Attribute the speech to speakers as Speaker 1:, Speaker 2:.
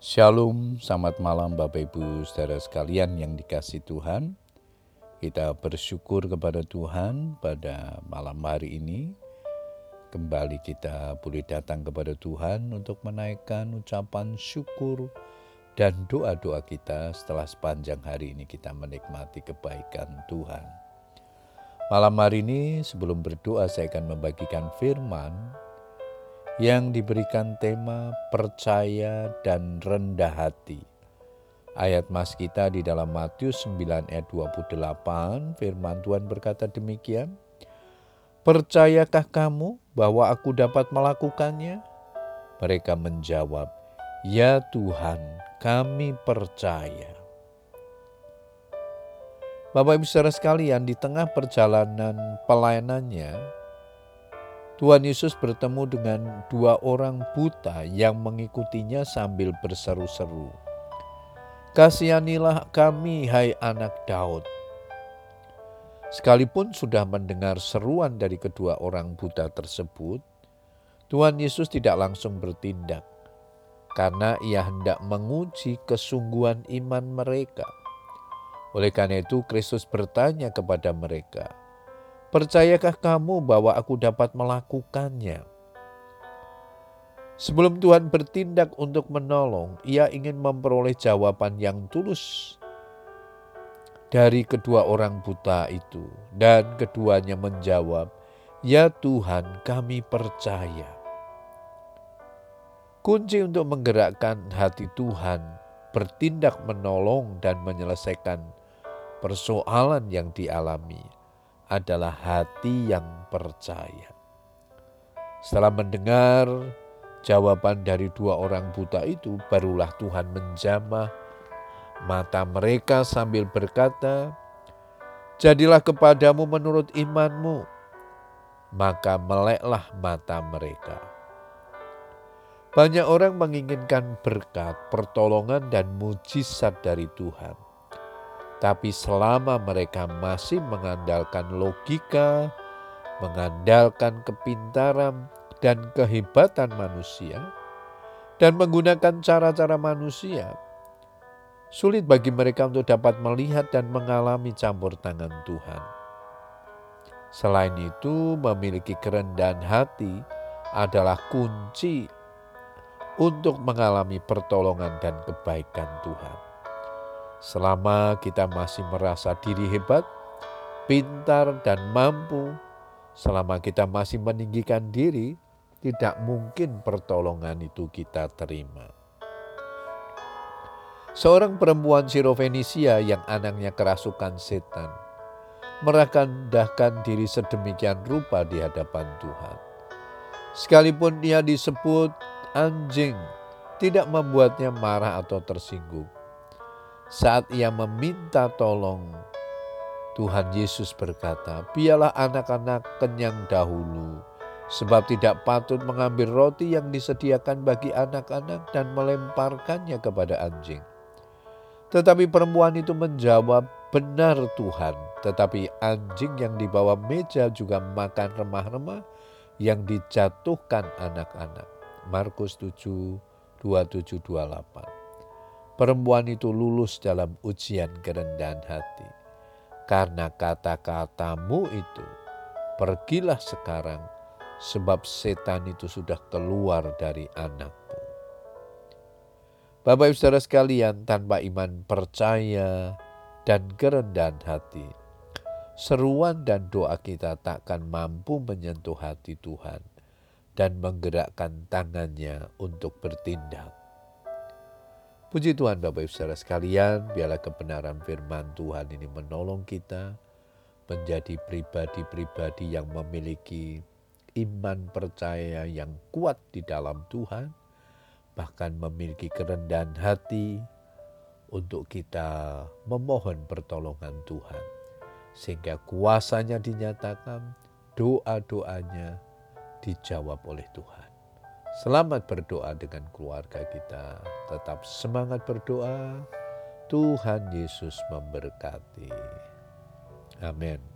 Speaker 1: Shalom, selamat malam Bapak Ibu saudara sekalian yang dikasih Tuhan. Kita bersyukur kepada Tuhan pada malam hari ini. Kembali kita boleh datang kepada Tuhan untuk menaikkan ucapan syukur dan doa-doa kita setelah sepanjang hari ini kita menikmati kebaikan Tuhan. Malam hari ini sebelum berdoa saya akan membagikan firman yang diberikan tema percaya dan rendah hati. Ayat mas kita di dalam Matius 9 ayat 28 firman Tuhan berkata demikian. Percayakah kamu bahwa aku dapat melakukannya? Mereka menjawab, Ya Tuhan, kami percaya. Bapak Ibu saudara sekalian, di tengah perjalanan pelayanannya, Tuhan Yesus bertemu dengan dua orang buta yang mengikutinya sambil berseru-seru. Kasihanilah kami, hai anak Daud. Sekalipun sudah mendengar seruan dari kedua orang buta tersebut, Tuhan Yesus tidak langsung bertindak karena ia hendak menguji kesungguhan iman mereka. Oleh karena itu, Kristus bertanya kepada mereka, "Percayakah kamu bahwa Aku dapat melakukannya?" Sebelum Tuhan bertindak untuk menolong, Ia ingin memperoleh jawaban yang tulus dari kedua orang buta itu, dan keduanya menjawab, "Ya Tuhan, kami percaya." Kunci untuk menggerakkan hati Tuhan bertindak menolong dan menyelesaikan persoalan yang dialami adalah hati yang percaya. Setelah mendengar jawaban dari dua orang buta itu, barulah Tuhan menjamah mata mereka sambil berkata, Jadilah kepadamu menurut imanmu, maka meleklah mata mereka. Banyak orang menginginkan berkat, pertolongan, dan mujizat dari Tuhan. Tapi selama mereka masih mengandalkan logika, mengandalkan kepintaran, dan kehebatan manusia, dan menggunakan cara-cara manusia, Sulit bagi mereka untuk dapat melihat dan mengalami campur tangan Tuhan. Selain itu, memiliki kerendahan hati adalah kunci untuk mengalami pertolongan dan kebaikan Tuhan. Selama kita masih merasa diri hebat, pintar, dan mampu, selama kita masih meninggikan diri, tidak mungkin pertolongan itu kita terima. Seorang perempuan Sirofenisia yang anaknya kerasukan setan merendahkan diri sedemikian rupa di hadapan Tuhan. Sekalipun ia disebut anjing, tidak membuatnya marah atau tersinggung. Saat ia meminta tolong, Tuhan Yesus berkata, "Biarlah anak-anak kenyang dahulu, sebab tidak patut mengambil roti yang disediakan bagi anak-anak dan melemparkannya kepada anjing." Tetapi perempuan itu menjawab, "Benar Tuhan." Tetapi anjing yang dibawa meja juga makan remah-remah yang dijatuhkan anak-anak. Markus 7, 27, 28. Perempuan itu lulus dalam ujian kerendahan hati. Karena kata-katamu itu, pergilah sekarang sebab setan itu sudah keluar dari anak. Bapak Ibu Saudara sekalian, tanpa iman percaya dan kerendahan hati, seruan dan doa kita takkan mampu menyentuh hati Tuhan dan menggerakkan tangannya untuk bertindak. Puji Tuhan Bapak Ibu Saudara sekalian, biarlah kebenaran firman Tuhan ini menolong kita menjadi pribadi-pribadi yang memiliki iman percaya yang kuat di dalam Tuhan, bahkan memiliki kerendahan hati untuk kita memohon pertolongan Tuhan. Sehingga kuasanya dinyatakan, doa-doanya dijawab oleh Tuhan. Selamat berdoa dengan keluarga kita. Tetap semangat berdoa. Tuhan Yesus memberkati. Amin.